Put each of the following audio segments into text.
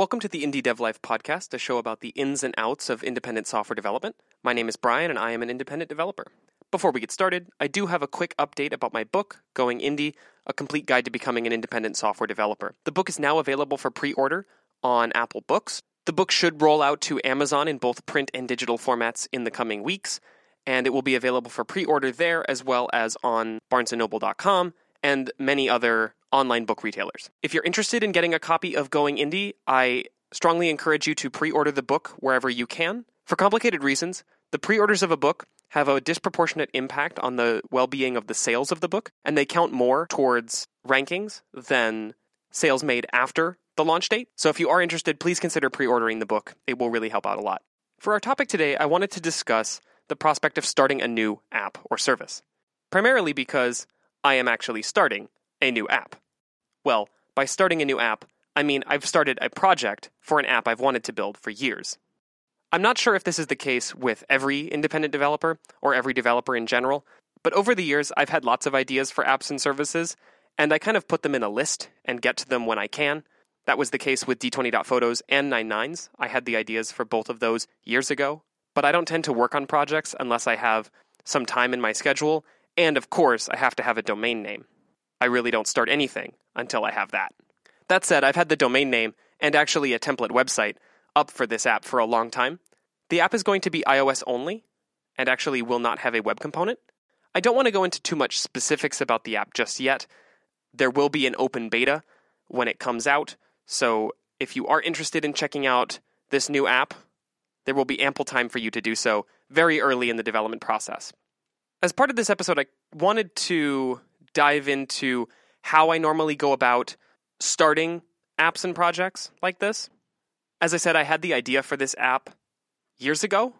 Welcome to the Indie Dev Life podcast, a show about the ins and outs of independent software development. My name is Brian, and I am an independent developer. Before we get started, I do have a quick update about my book, Going Indie A Complete Guide to Becoming an Independent Software Developer. The book is now available for pre order on Apple Books. The book should roll out to Amazon in both print and digital formats in the coming weeks, and it will be available for pre order there as well as on barnesandnoble.com and many other online book retailers. If you're interested in getting a copy of Going Indie, I strongly encourage you to pre order the book wherever you can. For complicated reasons, the pre orders of a book have a disproportionate impact on the well being of the sales of the book, and they count more towards rankings than sales made after the launch date. So if you are interested, please consider pre ordering the book. It will really help out a lot. For our topic today, I wanted to discuss the prospect of starting a new app or service, primarily because I am actually starting a new app. Well, by starting a new app, I mean I've started a project for an app I've wanted to build for years. I'm not sure if this is the case with every independent developer or every developer in general, but over the years I've had lots of ideas for apps and services, and I kind of put them in a list and get to them when I can. That was the case with D20.photos and 99s. I had the ideas for both of those years ago, but I don't tend to work on projects unless I have some time in my schedule, and of course, I have to have a domain name. I really don't start anything until I have that. That said, I've had the domain name and actually a template website up for this app for a long time. The app is going to be iOS only and actually will not have a web component. I don't want to go into too much specifics about the app just yet. There will be an open beta when it comes out, so if you are interested in checking out this new app, there will be ample time for you to do so very early in the development process. As part of this episode, I wanted to dive into how I normally go about starting apps and projects like this. As I said, I had the idea for this app years ago,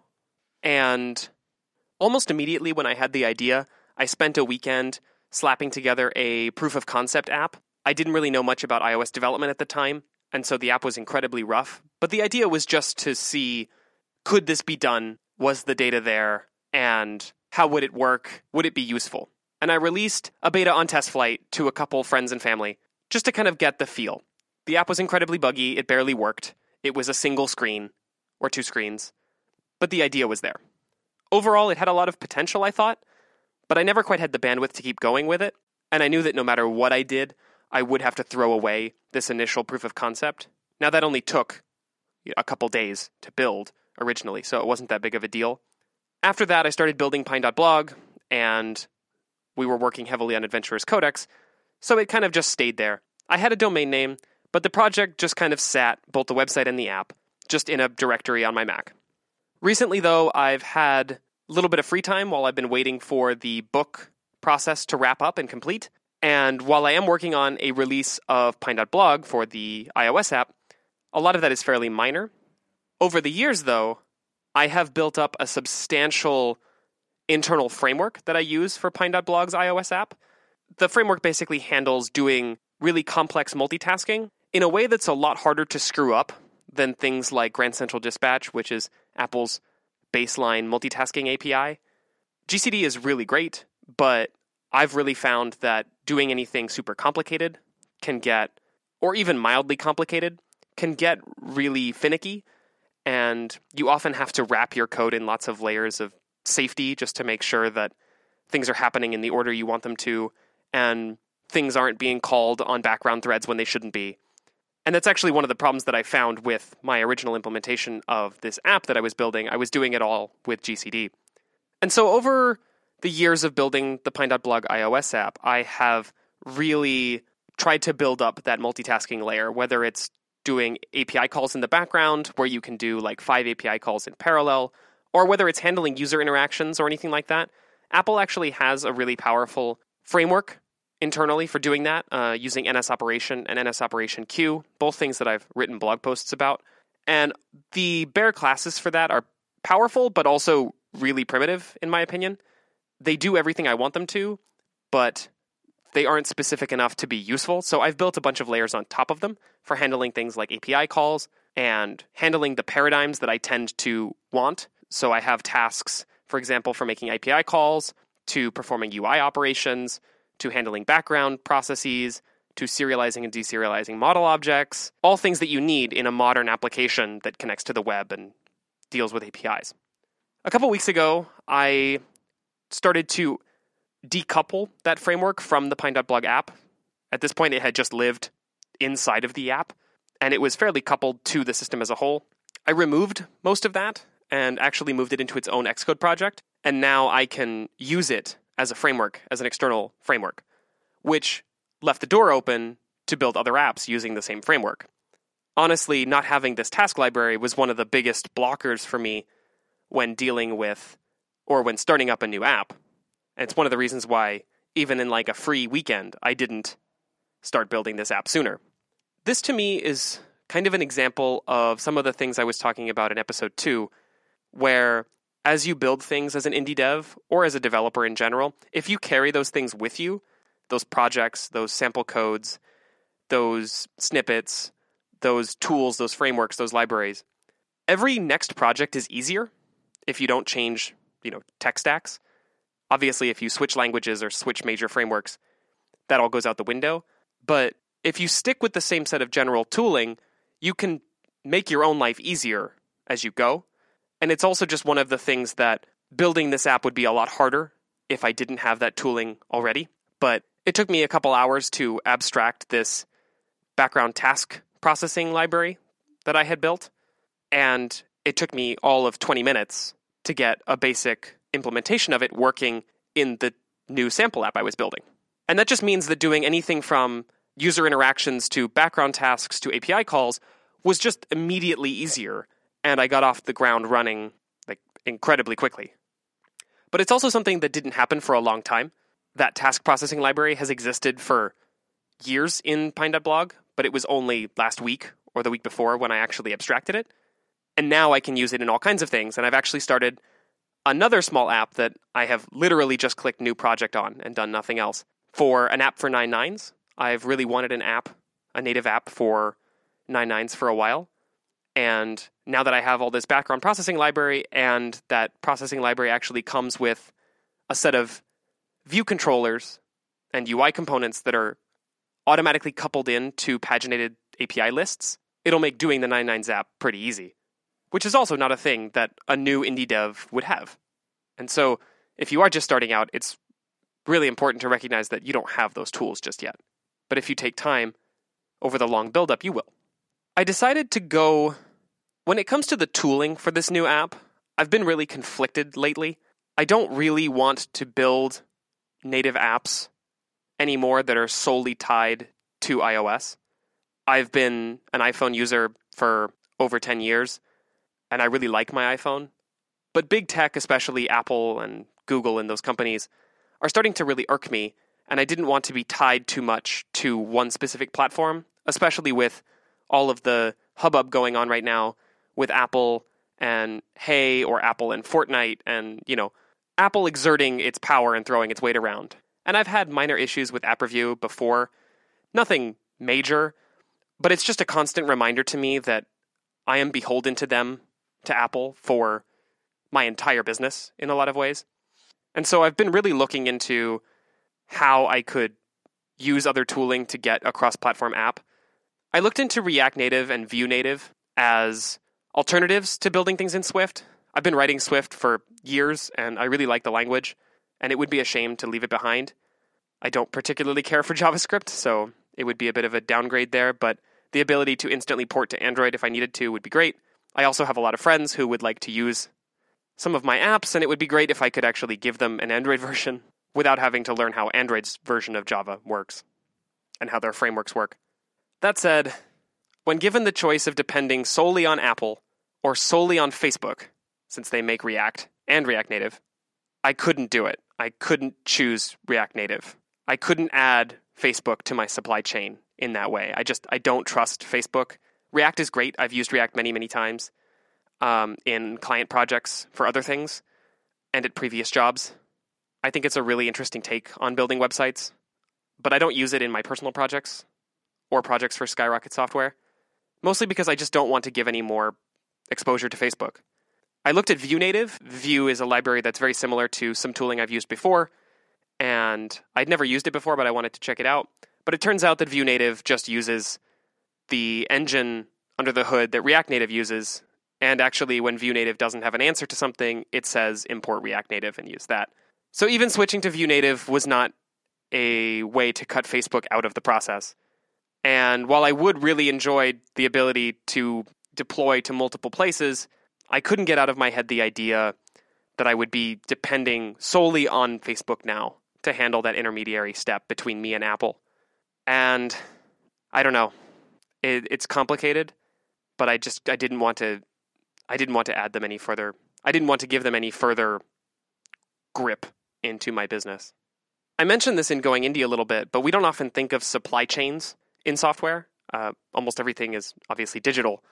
and almost immediately when I had the idea, I spent a weekend slapping together a proof of concept app. I didn't really know much about iOS development at the time, and so the app was incredibly rough. But the idea was just to see could this be done? Was the data there? And how would it work? Would it be useful? and I released a beta on TestFlight to a couple friends and family just to kind of get the feel. The app was incredibly buggy, it barely worked. It was a single screen or two screens, but the idea was there. Overall, it had a lot of potential, I thought, but I never quite had the bandwidth to keep going with it, and I knew that no matter what I did, I would have to throw away this initial proof of concept. Now, that only took a couple days to build originally, so it wasn't that big of a deal. After that, I started building Pine.blog, and we were working heavily on Adventurers Codex, so it kind of just stayed there. I had a domain name, but the project just kind of sat, both the website and the app, just in a directory on my Mac. Recently, though, I've had a little bit of free time while I've been waiting for the book process to wrap up and complete. And while I am working on a release of Pine.blog for the iOS app, a lot of that is fairly minor. Over the years, though, I have built up a substantial internal framework that I use for Pine.blog's iOS app. The framework basically handles doing really complex multitasking in a way that's a lot harder to screw up than things like Grand Central Dispatch, which is Apple's baseline multitasking API. GCD is really great, but I've really found that doing anything super complicated can get, or even mildly complicated, can get really finicky. And you often have to wrap your code in lots of layers of safety just to make sure that things are happening in the order you want them to and things aren't being called on background threads when they shouldn't be. And that's actually one of the problems that I found with my original implementation of this app that I was building. I was doing it all with GCD. And so over the years of building the Pine.blog iOS app, I have really tried to build up that multitasking layer, whether it's doing API calls in the background where you can do like five API calls in parallel, or whether it's handling user interactions or anything like that, Apple actually has a really powerful framework internally for doing that uh, using NS Operation and NS Operation both things that I've written blog posts about. And the bare classes for that are powerful, but also really primitive, in my opinion. They do everything I want them to, but they aren't specific enough to be useful. So I've built a bunch of layers on top of them for handling things like API calls and handling the paradigms that I tend to want so I have tasks, for example, for making API calls, to performing UI operations, to handling background processes, to serializing and deserializing model objects, all things that you need in a modern application that connects to the web and deals with APIs. A couple weeks ago, I started to decouple that framework from the Pine.blog app. At this point, it had just lived inside of the app, and it was fairly coupled to the system as a whole. I removed most of that and actually moved it into its own Xcode project, and now I can use it as a framework, as an external framework, which left the door open to build other apps using the same framework. Honestly, not having this task library was one of the biggest blockers for me when dealing with or when starting up a new app. And it's one of the reasons why, even in like a free weekend, I didn't start building this app sooner. This to me is kind of an example of some of the things I was talking about in episode two, where as you build things as an indie dev or as a developer in general, if you carry those things with you, those projects, those sample codes, those snippets, those tools, those frameworks, those libraries, every next project is easier if you don't change, you know, tech stacks. Obviously, if you switch languages or switch major frameworks, that all goes out the window. But if you stick with the same set of general tooling, you can make your own life easier as you go. And it's also just one of the things that building this app would be a lot harder if I didn't have that tooling already. But it took me a couple hours to abstract this background task processing library that I had built. And it took me all of 20 minutes to get a basic implementation of it working in the new sample app I was building. And that just means that doing anything from user interactions to background tasks to API calls was just immediately easier. And I got off the ground running like incredibly quickly. But it's also something that didn't happen for a long time that task processing library has existed for years in Pine.blog, but it was only last week or the week before when I actually abstracted it. And now I can use it in all kinds of things. And I've actually started another small app that I have literally just clicked new project on and done nothing else. For an app for nine nines, I've really wanted an app, a native app for nine nines for a while. And now that I have all this background processing library and that processing library actually comes with a set of view controllers and UI components that are automatically coupled in to paginated API lists, it'll make doing the 99 app pretty easy, which is also not a thing that a new indie dev would have. And so, if you are just starting out, it's really important to recognize that you don't have those tools just yet. But if you take time over the long buildup, you will. I decided to go, when it comes to the tooling for this new app, I've been really conflicted lately. I don't really want to build native apps anymore that are solely tied to iOS. I've been an iPhone user for over 10 years, and I really like my iPhone. But big tech, especially Apple and Google and those companies, are starting to really irk me, and I didn't want to be tied too much to one specific platform, especially with all of the hubbub going on right now with Apple and Hey or Apple and Fortnite and, you know, Apple exerting its power and throwing its weight around. And I've had minor issues with app review before. Nothing major, but it's just a constant reminder to me that I am beholden to them, to Apple, for my entire business in a lot of ways. And so I've been really looking into how I could use other tooling to get a cross platform app. I looked into React Native and Vue Native as alternatives to building things in Swift. I've been writing Swift for years and I really like the language, and it would be a shame to leave it behind. I don't particularly care for JavaScript, so it would be a bit of a downgrade there, but the ability to instantly port to Android if I needed to would be great. I also have a lot of friends who would like to use some of my apps, and it would be great if I could actually give them an Android version without having to learn how Android's version of Java works and how their frameworks work. That said, when given the choice of depending solely on Apple or solely on Facebook, since they make React and React Native, I couldn't do it. I couldn't choose React Native. I couldn't add Facebook to my supply chain in that way. I just I don't trust Facebook. React is great. I've used React many many times um, in client projects for other things and at previous jobs. I think it's a really interesting take on building websites, but I don't use it in my personal projects or projects for Skyrocket software, mostly because I just don't want to give any more exposure to Facebook. I looked at Vue Native. Vue is a library that's very similar to some tooling I've used before, and I'd never used it before, but I wanted to check it out. But it turns out that Vue Native just uses the engine under the hood that React Native uses. And actually, when Vue Native doesn't have an answer to something, it says import React Native and use that. So even switching to Vue Native was not a way to cut Facebook out of the process. And while I would really enjoy the ability to deploy to multiple places, I couldn't get out of my head the idea that I would be depending solely on Facebook now to handle that intermediary step between me and Apple. And I don't know. It, it's complicated, but I just I didn't want to I didn't want to add them any further. I didn't want to give them any further grip into my business. I mentioned this in Going Indie a little bit, but we don't often think of supply chains in software. Uh, almost everything is obviously digital.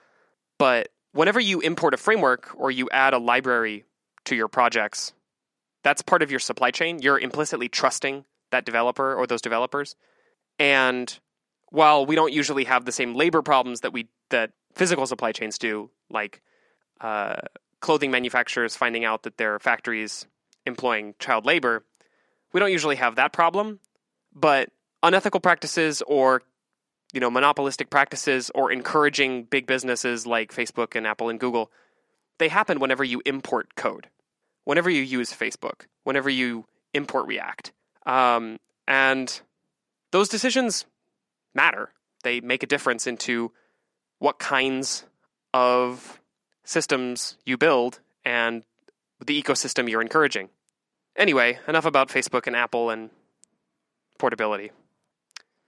But whenever you import a framework or you add a library to your projects, that's part of your supply chain. You're implicitly trusting that developer or those developers. And while we don't usually have the same labor problems that we that physical supply chains do, like uh, clothing manufacturers finding out that their factories employing child labor, we don't usually have that problem. But unethical practices or you know monopolistic practices or encouraging big businesses like Facebook and Apple and Google, they happen whenever you import code, whenever you use Facebook, whenever you import React, um, and those decisions matter. They make a difference into what kinds of systems you build and the ecosystem you're encouraging. Anyway, enough about Facebook and Apple and portability.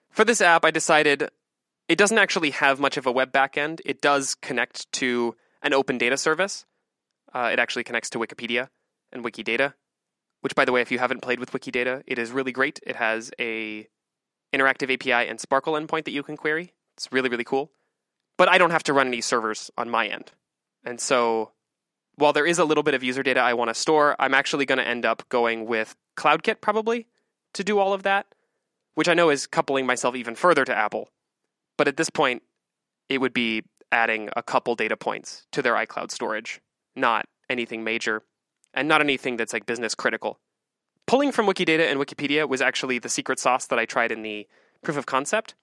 For this app, I decided it doesn't actually have much of a web backend. It does connect to an open data service. Uh, it actually connects to Wikipedia and Wikidata, which, by the way, if you haven't played with Wikidata, it is really great. It has a interactive API and SPARQL endpoint that you can query. It's really, really cool. But I don't have to run any servers on my end. And so while there is a little bit of user data I want to store, I'm actually going to end up going with CloudKit probably to do all of that, which I know is coupling myself even further to Apple. But at this point, it would be adding a couple data points to their iCloud storage, not anything major, and not anything that's like business critical. Pulling from Wikidata and Wikipedia was actually the secret sauce that I tried in the proof of concept.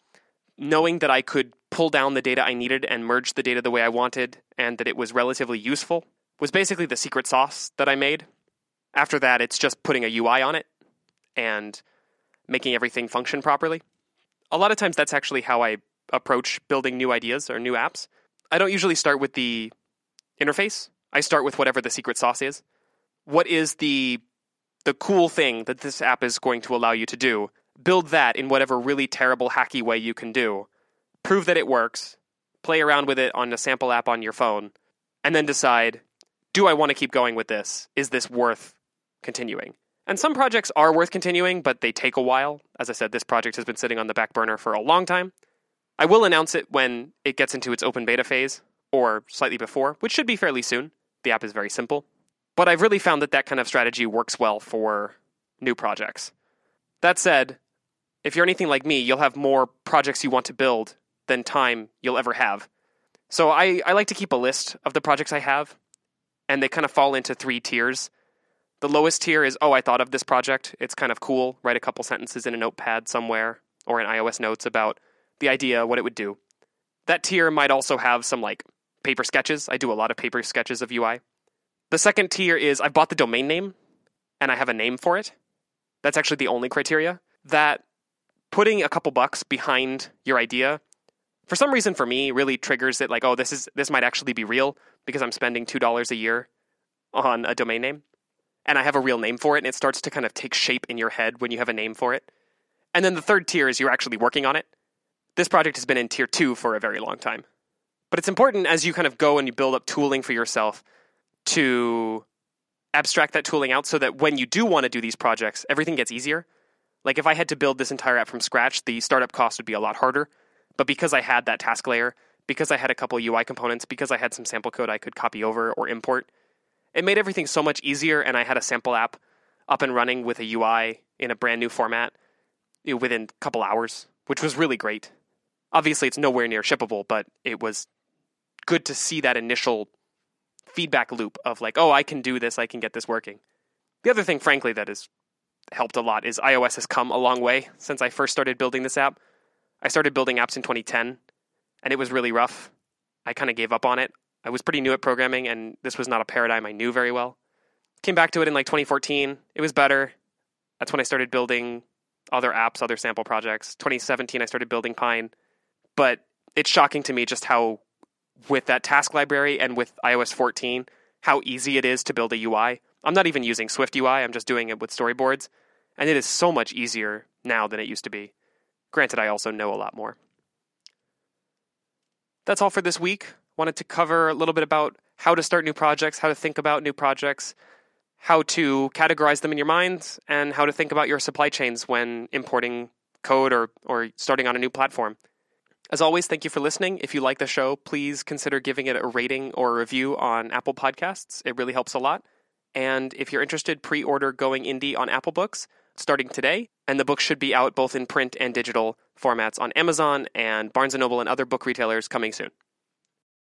Knowing that I could pull down the data I needed and merge the data the way I wanted, and that it was relatively useful, was basically the secret sauce that I made. After that, it's just putting a UI on it and making everything function properly. A lot of times, that's actually how I approach building new ideas or new apps. I don't usually start with the interface. I start with whatever the secret sauce is. What is the the cool thing that this app is going to allow you to do? Build that in whatever really terrible hacky way you can do. Prove that it works. Play around with it on a sample app on your phone and then decide, do I want to keep going with this? Is this worth continuing? And some projects are worth continuing, but they take a while. As I said, this project has been sitting on the back burner for a long time. I will announce it when it gets into its open beta phase, or slightly before, which should be fairly soon. The app is very simple. But I've really found that that kind of strategy works well for new projects. That said, if you're anything like me, you'll have more projects you want to build than time you'll ever have. So I, I like to keep a list of the projects I have, and they kind of fall into three tiers. The lowest tier is, oh, I thought of this project. It's kind of cool. Write a couple sentences in a notepad somewhere or in iOS notes about the idea, what it would do. That tier might also have some like paper sketches. I do a lot of paper sketches of UI. The second tier is I've bought the domain name and I have a name for it. That's actually the only criteria. That putting a couple bucks behind your idea, for some reason for me, really triggers it like, oh, this is this might actually be real because I'm spending two dollars a year on a domain name. And I have a real name for it, and it starts to kind of take shape in your head when you have a name for it. And then the third tier is you're actually working on it. This project has been in tier two for a very long time. But it's important as you kind of go and you build up tooling for yourself to abstract that tooling out so that when you do want to do these projects, everything gets easier. Like if I had to build this entire app from scratch, the startup cost would be a lot harder. But because I had that task layer, because I had a couple UI components, because I had some sample code I could copy over or import, it made everything so much easier. And I had a sample app up and running with a UI in a brand new format within a couple hours, which was really great. Obviously, it's nowhere near shippable, but it was good to see that initial feedback loop of like, oh, I can do this, I can get this working. The other thing, frankly, that has helped a lot is iOS has come a long way since I first started building this app. I started building apps in 2010, and it was really rough. I kind of gave up on it. I was pretty new at programming, and this was not a paradigm I knew very well. Came back to it in like 2014. It was better. That's when I started building other apps, other sample projects. 2017, I started building Pine. But it's shocking to me just how, with that task library and with iOS 14, how easy it is to build a UI. I'm not even using Swift UI, I'm just doing it with storyboards. And it is so much easier now than it used to be. Granted, I also know a lot more. That's all for this week. Wanted to cover a little bit about how to start new projects, how to think about new projects, how to categorize them in your mind, and how to think about your supply chains when importing code or, or starting on a new platform. As always, thank you for listening. If you like the show, please consider giving it a rating or a review on Apple Podcasts. It really helps a lot. And if you're interested, pre order Going Indie on Apple Books starting today. And the book should be out both in print and digital formats on Amazon and Barnes & Noble and other book retailers coming soon.